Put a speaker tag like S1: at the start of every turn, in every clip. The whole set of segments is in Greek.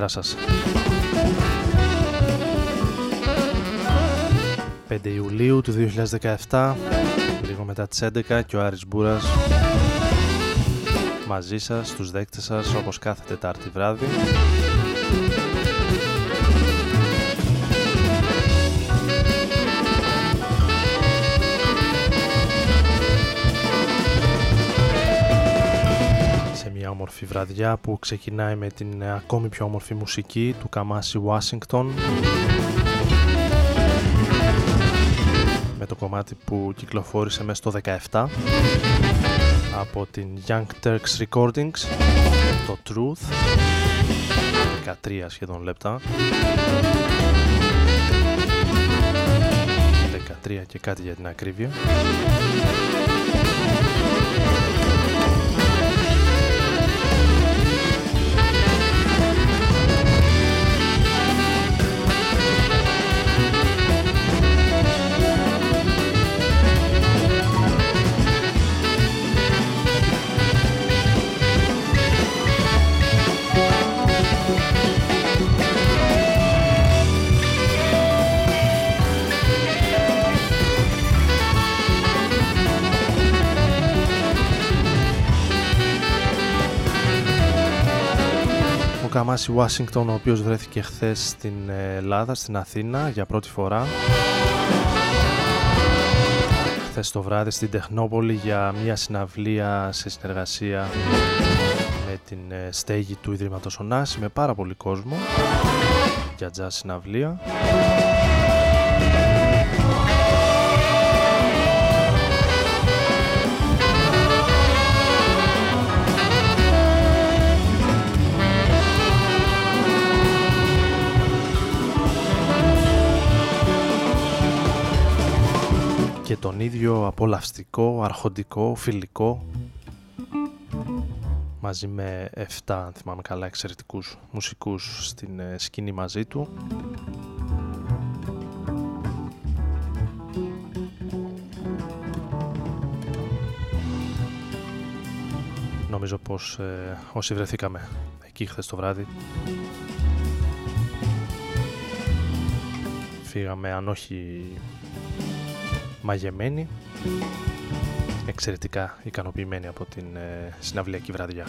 S1: Καλησπέρα σας. 5 Ιουλίου του 2017, λίγο μετά τις 11 και ο Άρης Μπούρας μαζί σας, στους δέκτες σας, όπως κάθε Τετάρτη βράδυ. Όμορφη βραδιά που ξεκινάει με την ακόμη πιο όμορφη μουσική του Καμάση Washington με το κομμάτι που κυκλοφόρησε μέσα στο 17 από την Young Turks Recordings το Truth 13 σχεδόν λεπτά. 13 και κάτι για την ακρίβεια Καμάση Ουάσιγκτον ο οποίος βρέθηκε χθες στην Ελλάδα, στην Αθήνα για πρώτη φορά. Χθες το βράδυ στην Τεχνόπολη για μια συναυλία σε συνεργασία με την ε, στέγη του Ιδρύματος Ωνάση με πάρα πολύ κόσμο για jazz συναυλία τον ίδιο απολαυστικό, αρχοντικό, φιλικό. Μαζί με 7 αν θυμάμαι καλά εξαιρετικούς μουσικούς στην ε, σκηνή μαζί του. Νομίζω πως ε, όσοι βρεθήκαμε εκεί χθες το βράδυ φύγαμε αν όχι μαγεμένη, εξαιρετικά ικανοποιημένη από την ε, συναυλιακή βραδιά.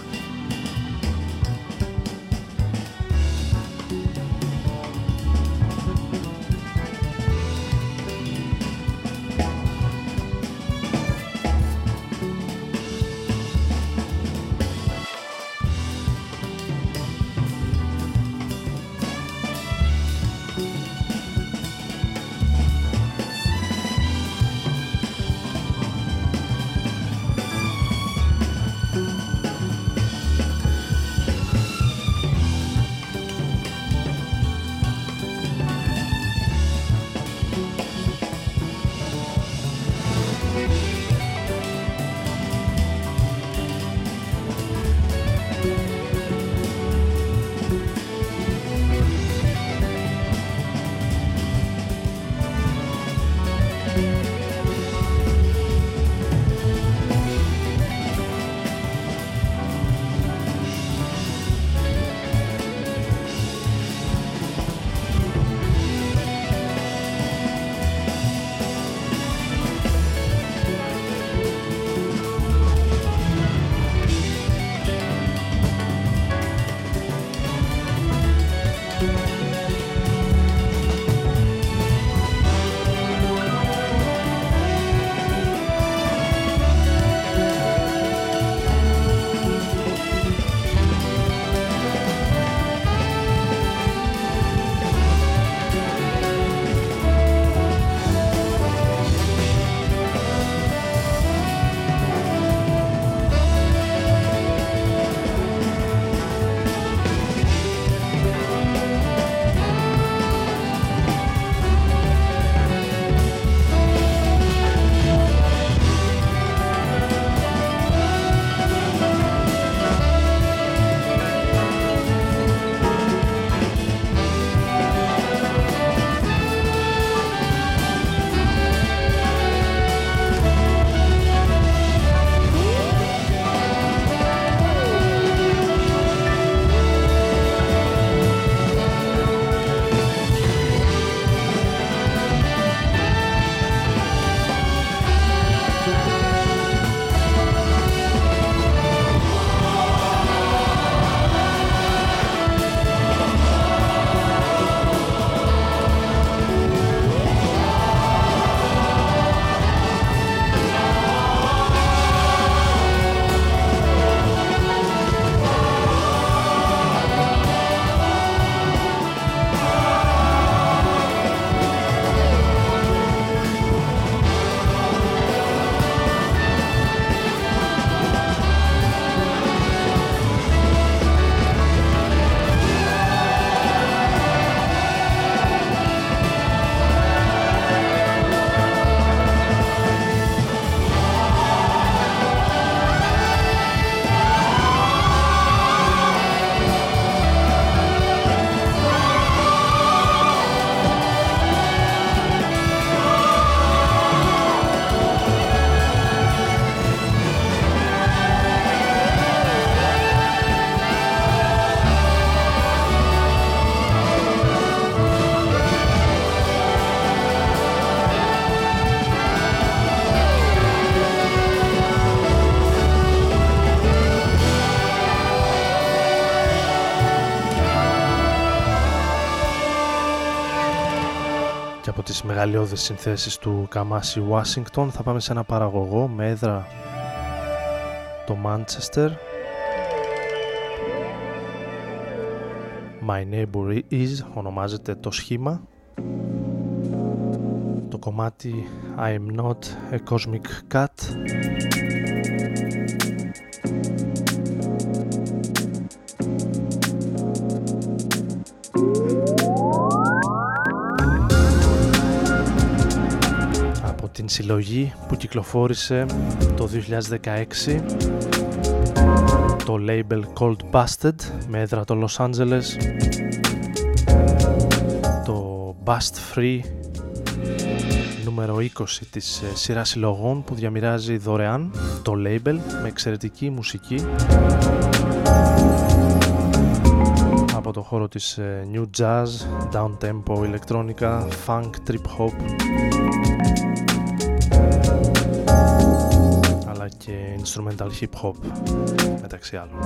S1: Μεγαλειώδεις συνθέσεις του Καμάσι Washington θα πάμε σε ένα παραγωγό με έδρα το Manchester. My Neighbor Is ονομάζεται το σχήμα. Το κομμάτι I am not a cosmic cat συλλογή που κυκλοφόρησε το 2016 το label Cold Busted με έδρα το Los Angeles. Το Bust Free νούμερο 20 της ε, σειράς συλλογών που διαμοιράζει δωρεάν το label με εξαιρετική μουσική. Από το χώρο της ε, New Jazz, Down Tempo, Electronica, Funk, Trip Hop αλλά και Instrumental Hip Hop μεταξύ άλλων.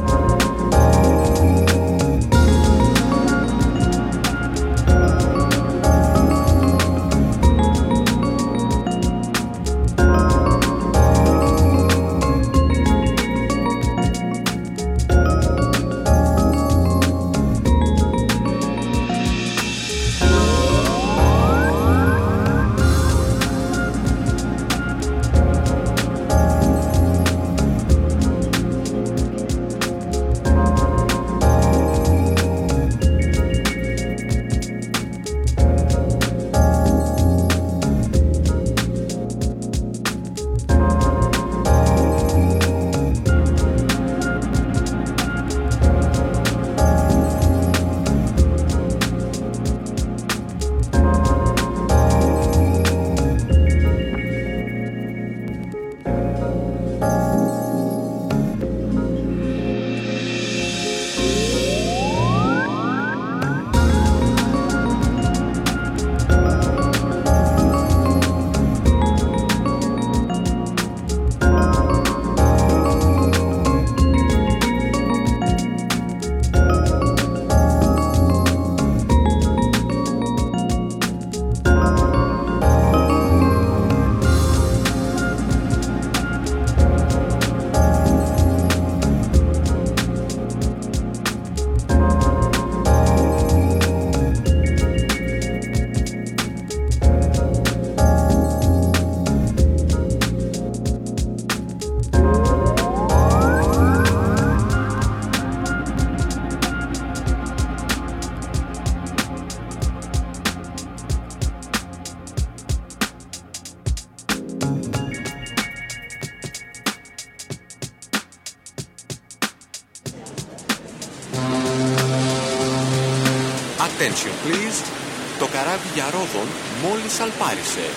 S2: Για Ρόδον μόλις αλπάρισε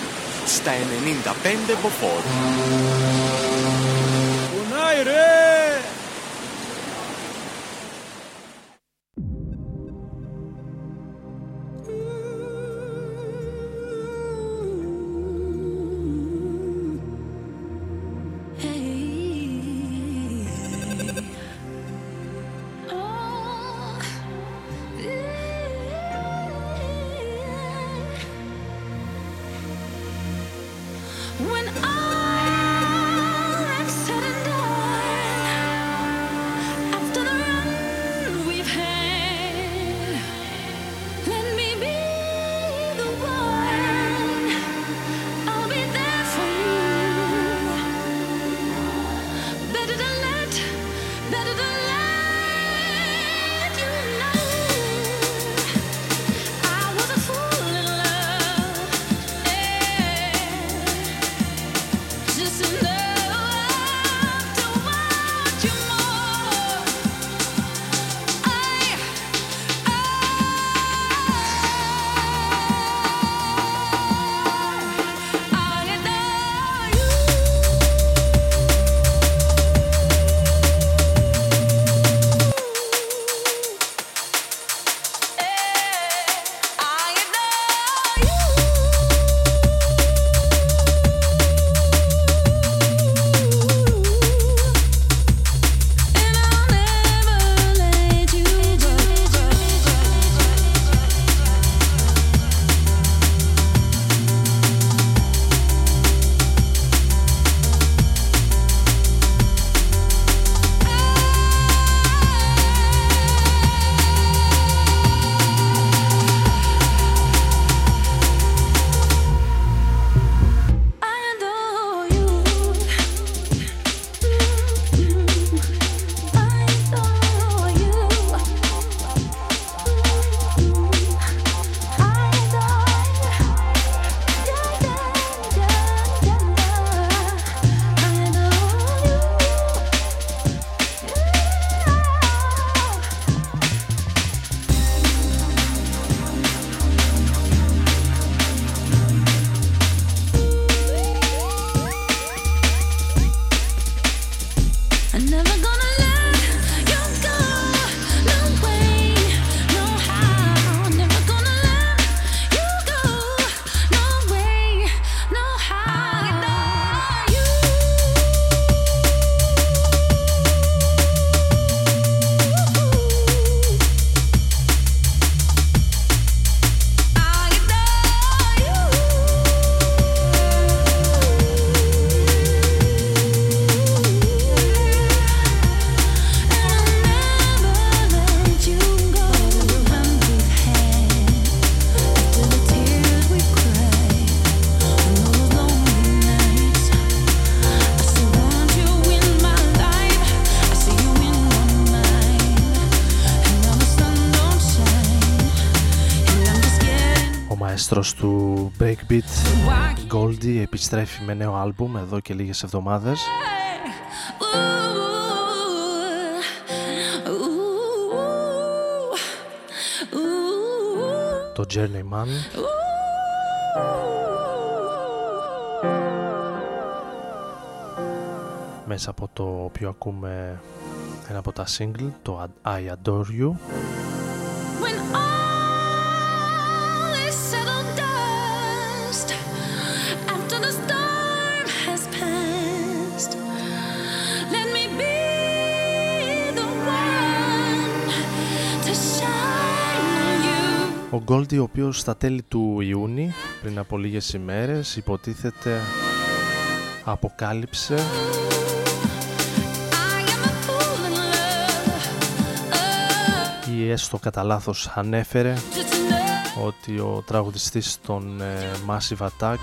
S2: στα 95 μποφόρ. Μαέστρος του Breakbeat Goldie επιστρέφει με νέο άλμπουμ εδώ και λίγες εβδομάδες. Το Journeyman. Μέσα από το οποίο ακούμε ένα από τα single το I Adore You Ο Γκόλτι, ο οποίος στα τέλη του Ιούνιου, πριν από λίγες ημέρες, υποτίθεται αποκάλυψε ή έστω κατά λάθος ανέφερε ότι ο τραγουδιστής των ε, Massive Attack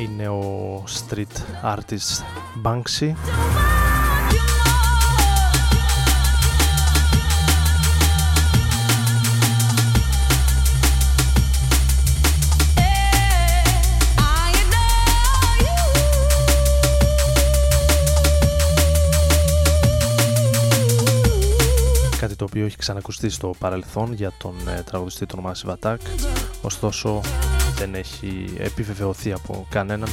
S2: είναι ο street artist Banksy το οποίο έχει ξανακουστεί στο παρελθόν για τον ε, τραγουδιστή των Massive Attack ωστόσο δεν έχει επιβεβαιωθεί από κανέναν.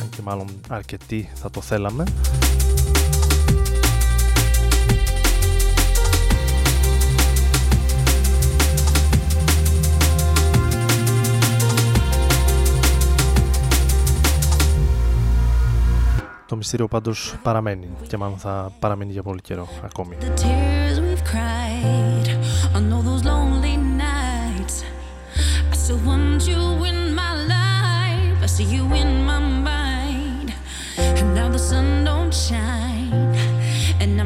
S2: Αν και μάλλον αρκετοί θα το θέλαμε Το μυστήριο πάντως παραμένει και μάλλον θα παραμείνει για πολύ καιρό ακόμη. And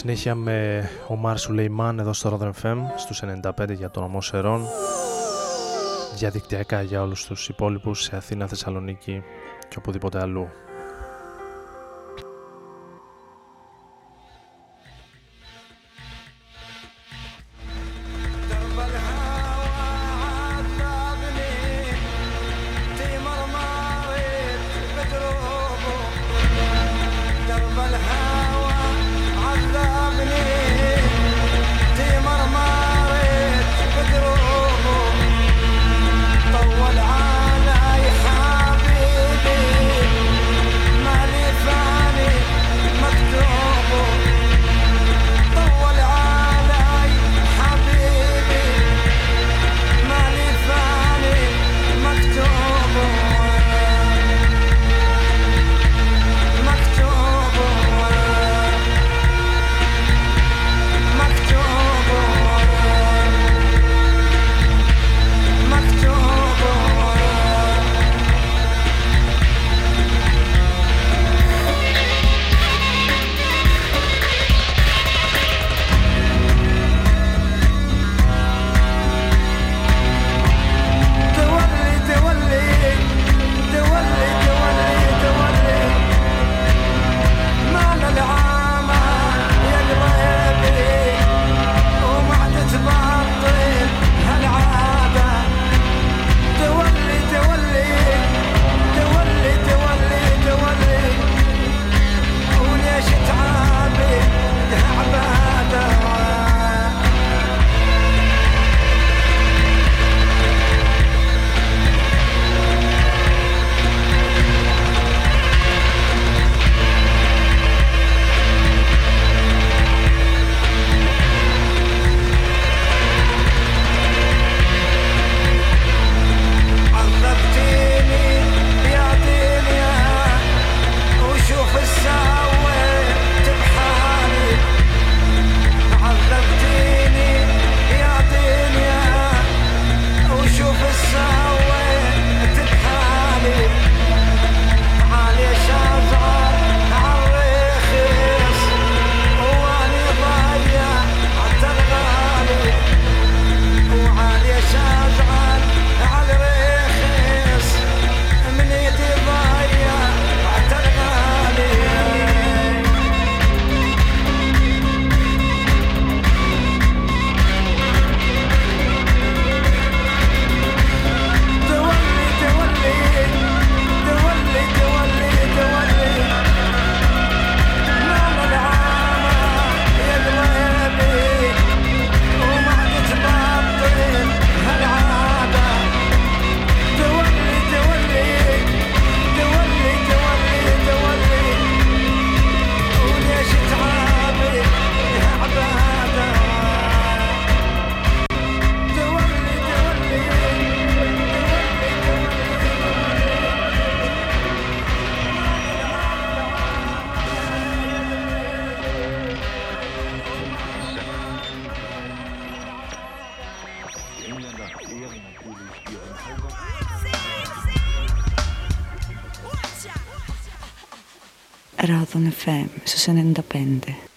S2: Συνέχεια με ο Μάρ Σουλεϊμάν εδώ στο Rodren FM στους 95 για τον ομό Σερών διαδικτυακά για όλους τους υπόλοιπους σε Αθήνα, Θεσσαλονίκη και οπουδήποτε αλλού. Ράδον FM στους 95.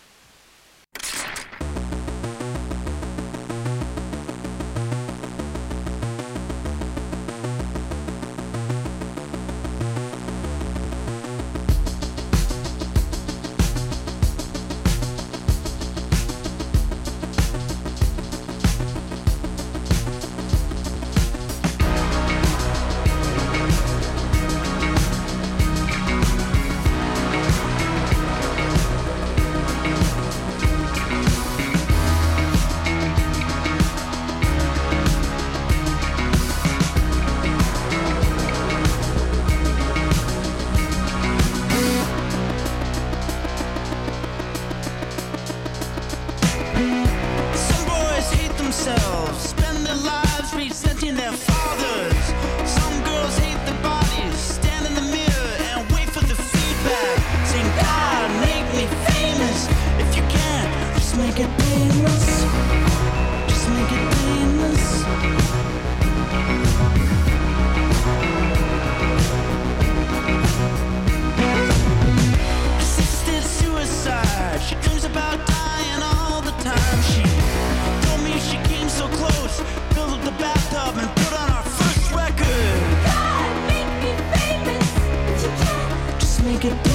S3: Συνέχεια νέο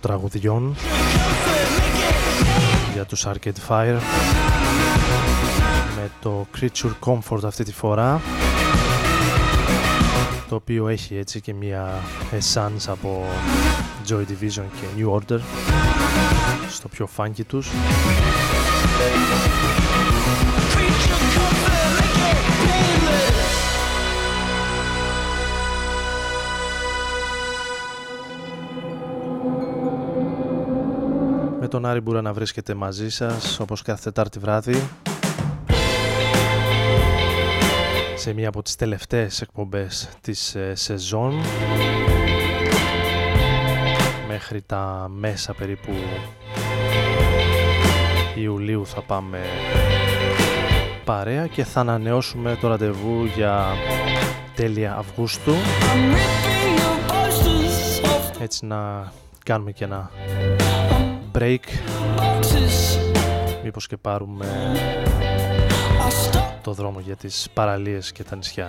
S3: τραγουδιών για τους Arcade Fire. Με το Creature Comfort αυτή τη φορά το οποίο έχει έτσι και μια essence από Joy Division και New Order στο πιο funky τους τον Άρη Μπούρα να βρίσκεται μαζί σας όπως κάθε Τετάρτη βράδυ. Σε μία από τις τελευταίες εκπομπές της ε, σεζόν. Μέχρι τα μέσα περίπου Ιουλίου θα πάμε
S1: παρέα και θα ανανεώσουμε το ραντεβού για τέλεια Αυγούστου. Έτσι να κάνουμε και ένα break. Μήπως και πάρουμε το δρόμο για τις παραλίες και τα νησιά.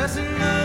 S4: doesn't know.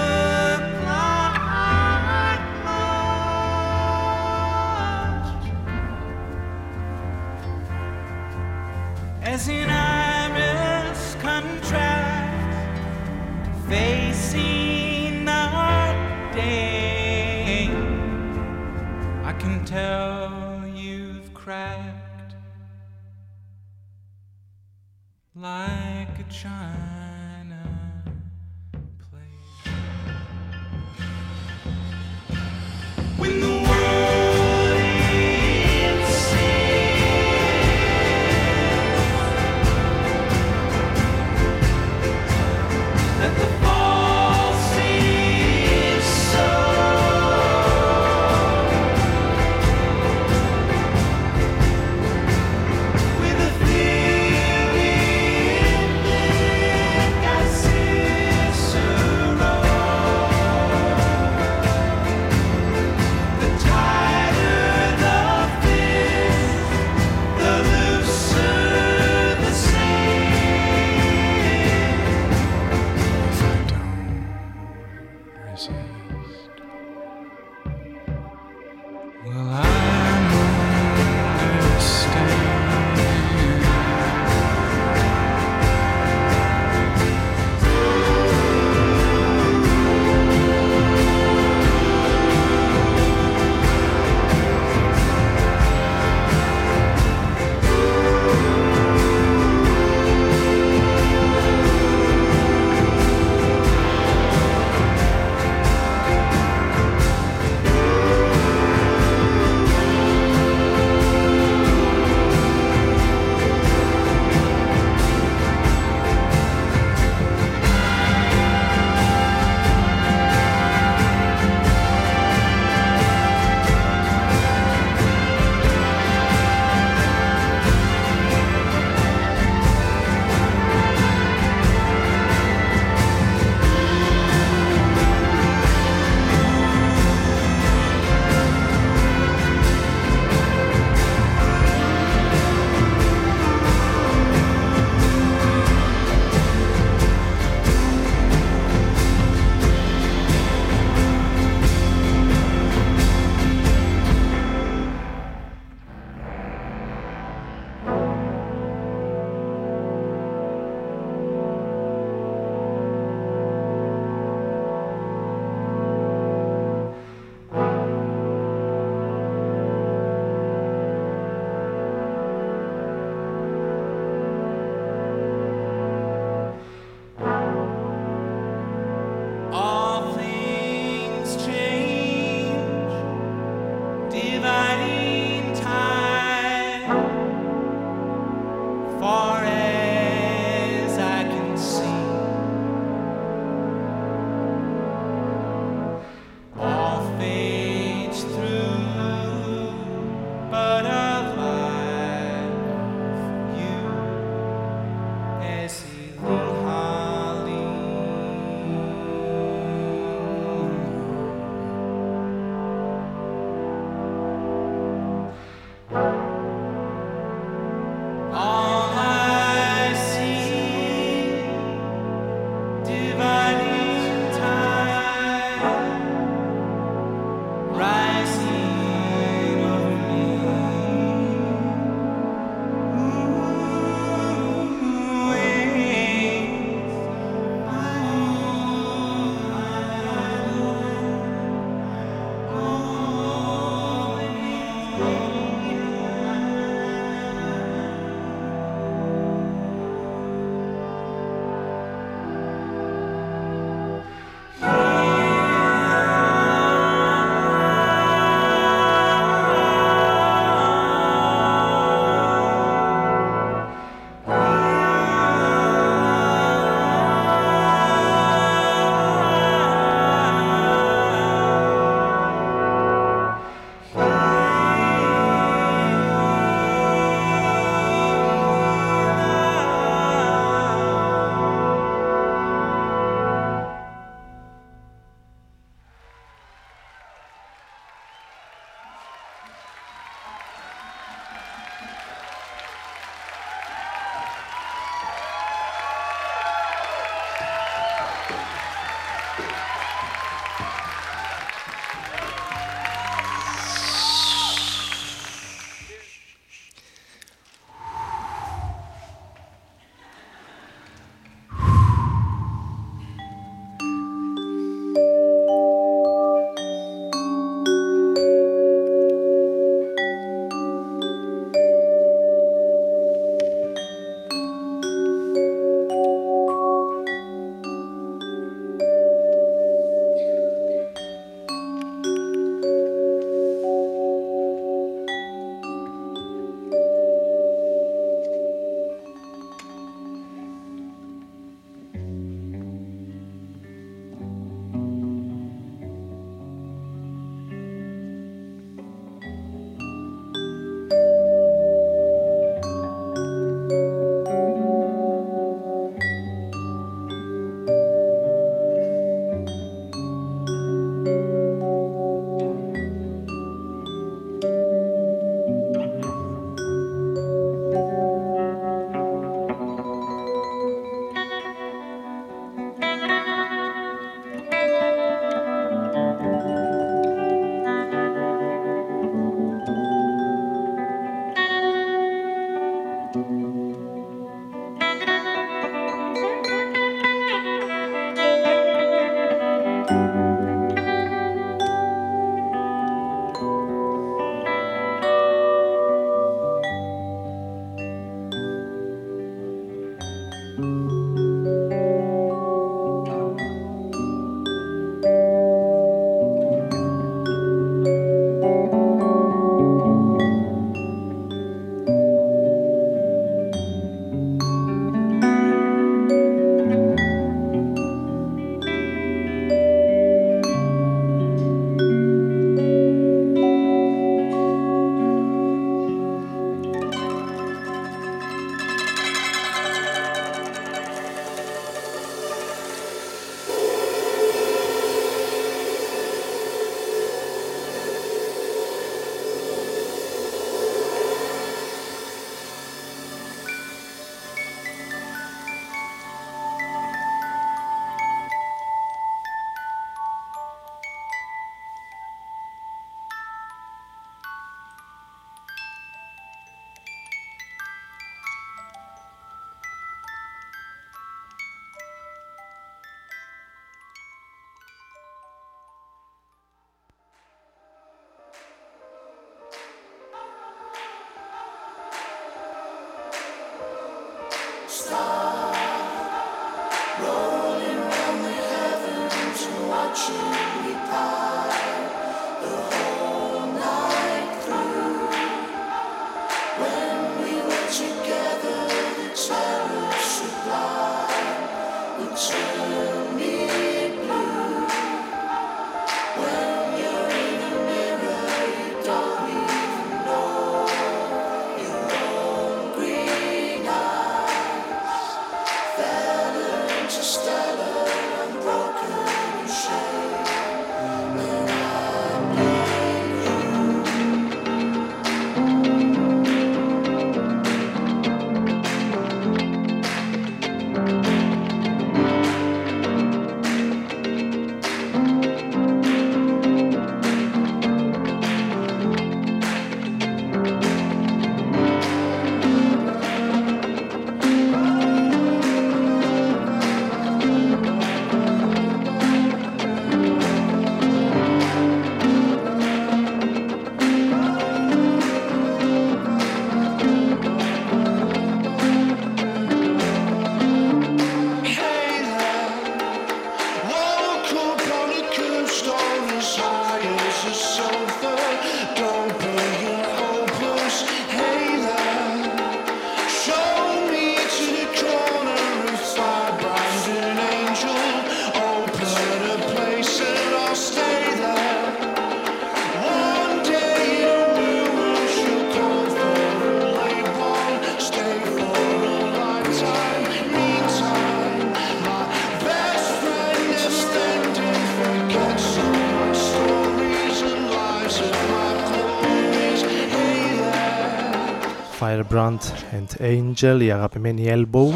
S1: Firebrand and Angel, η αγαπημένη Elbow,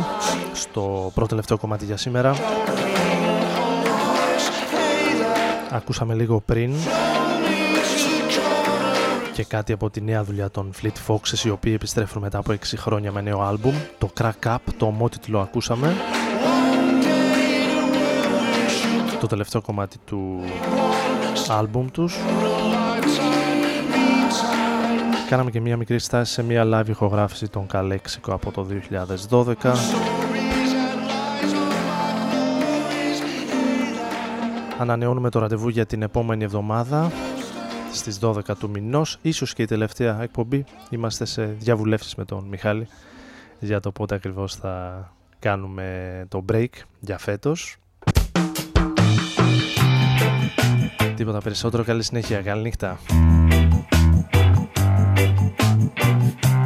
S1: στο πρώτο τελευταίο κομμάτι για σήμερα. Ακούσαμε λίγο πριν και κάτι από τη νέα δουλειά των Fleet Foxes οι οποίοι επιστρέφουν μετά από 6 χρόνια με νέο άλμπουμ. Το Crack Up, το ομότιτλο ακούσαμε. Το τελευταίο κομμάτι του άλμπουμ τους Κάναμε και μία μικρή στάση σε μία live ηχογράφηση των Καλέξικο από το 2012. Ανανεώνουμε το ραντεβού για την επόμενη εβδομάδα στις 12 του μηνός, ίσως και η τελευταία εκπομπή. Είμαστε σε διαβουλεύσεις με τον Μιχάλη για το πότε ακριβώς θα κάνουμε το break για φέτος. Τίποτα περισσότερο, καλή συνέχεια, καλή νύχτα.
S5: Bye.